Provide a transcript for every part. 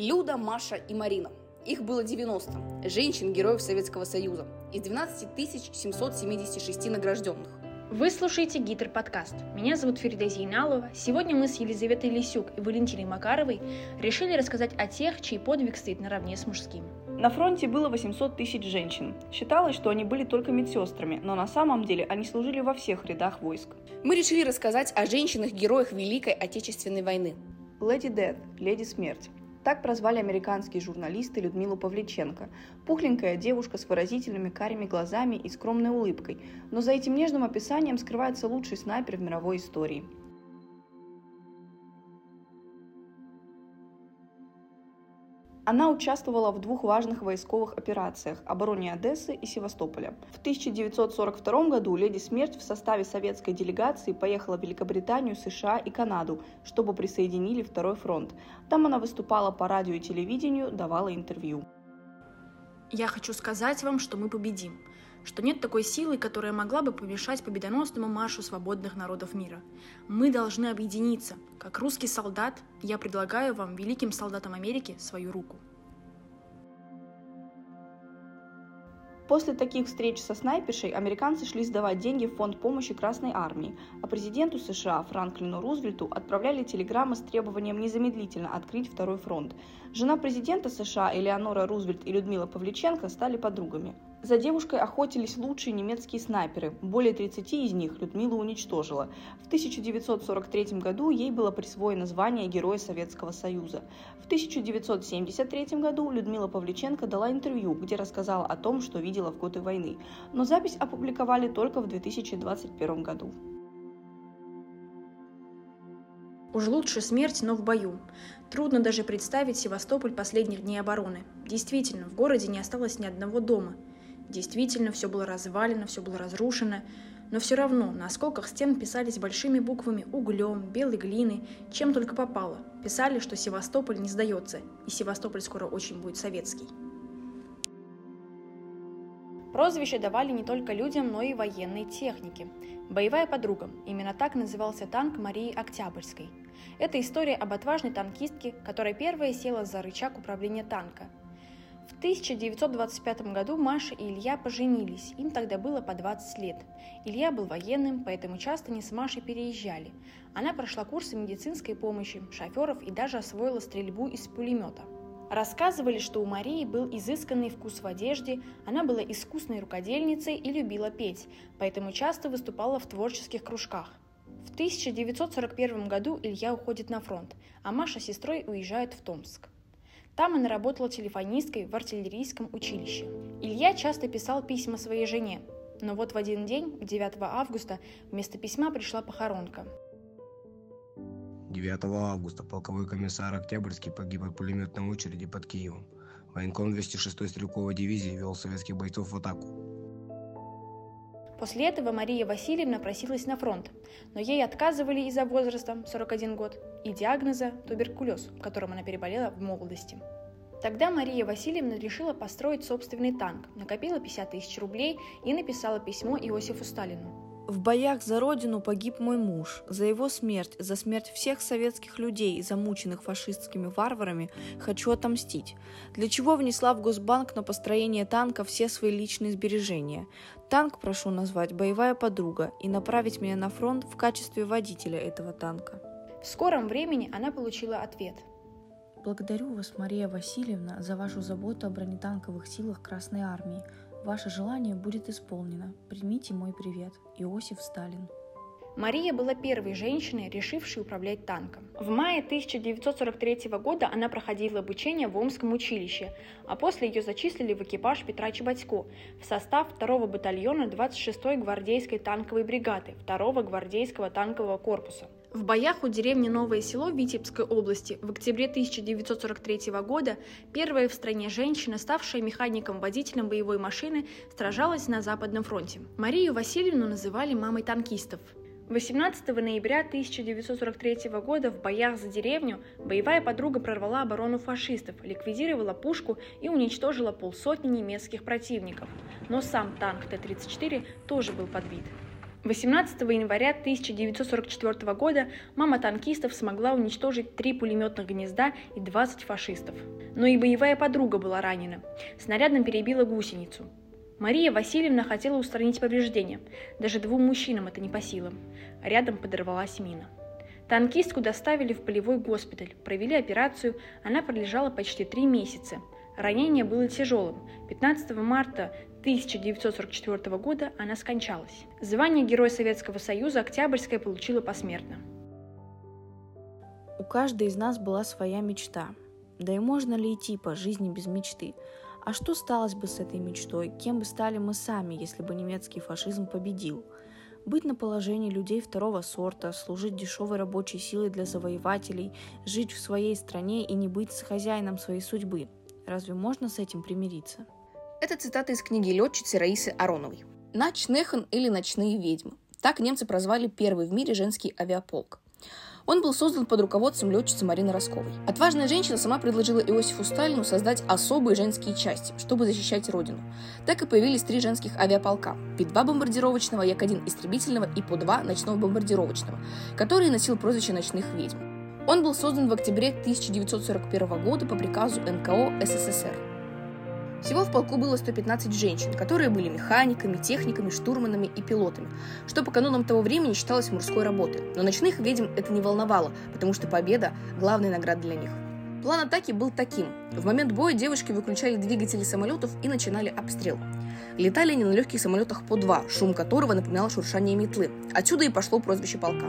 Люда, Маша и Марина. Их было 90 женщин-героев Советского Союза из 12 776 награжденных. Вы слушаете Гитер подкаст. Меня зовут Ферида Зейналова. Сегодня мы с Елизаветой Лисюк и Валентиной Макаровой решили рассказать о тех, чей подвиг стоит наравне с мужским. На фронте было 800 тысяч женщин. Считалось, что они были только медсестрами, но на самом деле они служили во всех рядах войск. Мы решили рассказать о женщинах-героях Великой Отечественной войны. Леди Дед, Леди Смерть. Так прозвали американские журналисты Людмилу Павличенко. Пухленькая девушка с выразительными карими глазами и скромной улыбкой. Но за этим нежным описанием скрывается лучший снайпер в мировой истории. Она участвовала в двух важных войсковых операциях – обороне Одессы и Севастополя. В 1942 году Леди Смерть в составе советской делегации поехала в Великобританию, США и Канаду, чтобы присоединили Второй фронт. Там она выступала по радио и телевидению, давала интервью. Я хочу сказать вам, что мы победим что нет такой силы, которая могла бы помешать победоносному маршу свободных народов мира. Мы должны объединиться. Как русский солдат, я предлагаю вам, великим солдатам Америки, свою руку. После таких встреч со снайпершей американцы шли сдавать деньги в фонд помощи Красной Армии, а президенту США Франклину Рузвельту отправляли телеграммы с требованием незамедлительно открыть второй фронт. Жена президента США Элеонора Рузвельт и Людмила Павличенко стали подругами. За девушкой охотились лучшие немецкие снайперы. Более 30 из них Людмила уничтожила. В 1943 году ей было присвоено звание Героя Советского Союза. В 1973 году Людмила Павличенко дала интервью, где рассказала о том, что видела в годы войны. Но запись опубликовали только в 2021 году. Уж лучше смерть, но в бою. Трудно даже представить Севастополь последних дней обороны. Действительно, в городе не осталось ни одного дома – Действительно, все было развалено, все было разрушено, но все равно на осколках стен писались большими буквами углем, белой глиной, чем только попало. Писали, что Севастополь не сдается, и Севастополь скоро очень будет советский. Прозвище давали не только людям, но и военной технике. Боевая подруга. Именно так назывался танк Марии Октябрьской. Это история об отважной танкистке, которая первая села за рычаг управления танка – в 1925 году Маша и Илья поженились, им тогда было по 20 лет. Илья был военным, поэтому часто не с Машей переезжали. Она прошла курсы медицинской помощи, шоферов и даже освоила стрельбу из пулемета. Рассказывали, что у Марии был изысканный вкус в одежде, она была искусной рукодельницей и любила петь, поэтому часто выступала в творческих кружках. В 1941 году Илья уходит на фронт, а Маша с сестрой уезжают в Томск. Там она работала телефонисткой в артиллерийском училище. Илья часто писал письма своей жене, но вот в один день, 9 августа, вместо письма пришла похоронка. 9 августа полковой комиссар Октябрьский погиб от пулеметной очереди под Киевом. Военком 206-й стрелковой дивизии вел советских бойцов в атаку. После этого Мария Васильевна просилась на фронт, но ей отказывали из-за возраста 41 год и диагноза туберкулез, которым она переболела в молодости. Тогда Мария Васильевна решила построить собственный танк, накопила 50 тысяч рублей и написала письмо Иосифу Сталину. В боях за родину погиб мой муж. За его смерть, за смерть всех советских людей, замученных фашистскими варварами, хочу отомстить. Для чего внесла в Госбанк на построение танка все свои личные сбережения? Танк прошу назвать «Боевая подруга» и направить меня на фронт в качестве водителя этого танка. В скором времени она получила ответ. Благодарю вас, Мария Васильевна, за вашу заботу о бронетанковых силах Красной Армии. Ваше желание будет исполнено. Примите мой привет. Иосиф Сталин. Мария была первой женщиной, решившей управлять танком. В мае 1943 года она проходила обучение в Омском училище, а после ее зачислили в экипаж Петра Чеботько в состав 2-го батальона 26-й гвардейской танковой бригады 2-го гвардейского танкового корпуса. В боях у деревни Новое Село Витебской области в октябре 1943 года первая в стране женщина, ставшая механиком-водителем боевой машины, сражалась на Западном фронте. Марию Васильевну называли мамой танкистов. 18 ноября 1943 года в боях за деревню боевая подруга прорвала оборону фашистов, ликвидировала пушку и уничтожила полсотни немецких противников. Но сам танк Т-34 тоже был подбит. 18 января 1944 года мама танкистов смогла уничтожить три пулеметных гнезда и 20 фашистов. Но и боевая подруга была ранена. Снарядом перебила гусеницу. Мария Васильевна хотела устранить повреждения. Даже двум мужчинам это не по силам. Рядом подорвалась мина. Танкистку доставили в полевой госпиталь, провели операцию, она пролежала почти три месяца. Ранение было тяжелым. 15 марта 1944 года она скончалась. Звание Героя Советского Союза Октябрьская получила посмертно. У каждой из нас была своя мечта. Да и можно ли идти по жизни без мечты? А что сталось бы с этой мечтой? Кем бы стали мы сами, если бы немецкий фашизм победил? Быть на положении людей второго сорта, служить дешевой рабочей силой для завоевателей, жить в своей стране и не быть хозяином своей судьбы. Разве можно с этим примириться? Это цитата из книги летчицы Раисы Ароновой. Начнехан или «Ночные ведьмы». Так немцы прозвали первый в мире женский авиаполк. Он был создан под руководством летчицы Марины Росковой. Отважная женщина сама предложила Иосифу Сталину создать особые женские части, чтобы защищать родину. Так и появились три женских авиаполка – Пи-2 бомбардировочного, Як-1 истребительного и По-2 ночного бомбардировочного, который носил прозвище «Ночных ведьм». Он был создан в октябре 1941 года по приказу НКО СССР. Всего в полку было 115 женщин, которые были механиками, техниками, штурманами и пилотами, что по канонам того времени считалось мужской работой. Но ночных ведьм это не волновало, потому что победа – главная награда для них. План атаки был таким. В момент боя девушки выключали двигатели самолетов и начинали обстрел. Летали они на легких самолетах по два, шум которого напоминал шуршание метлы. Отсюда и пошло прозвище полка.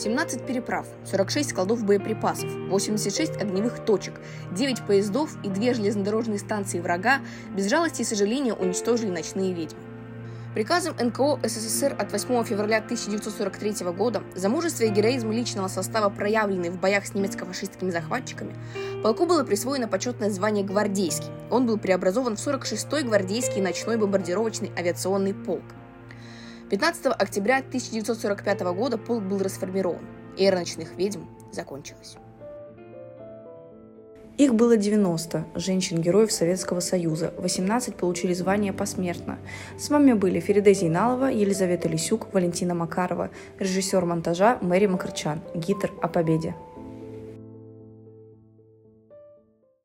17 переправ, 46 складов боеприпасов, 86 огневых точек, 9 поездов и 2 железнодорожные станции врага без жалости и сожаления уничтожили ночные ведьмы. Приказом НКО СССР от 8 февраля 1943 года за мужество и героизм личного состава, проявленный в боях с немецко-фашистскими захватчиками, полку было присвоено почетное звание «Гвардейский». Он был преобразован в 46-й гвардейский ночной бомбардировочный авиационный полк. 15 октября 1945 года полк был расформирован, и эра ночных ведьм закончилась. Их было 90, женщин-героев Советского Союза. 18 получили звание посмертно. С вами были Ферида Зейналова, Елизавета Лисюк, Валентина Макарова, режиссер монтажа Мэри Макарчан, гитер о победе.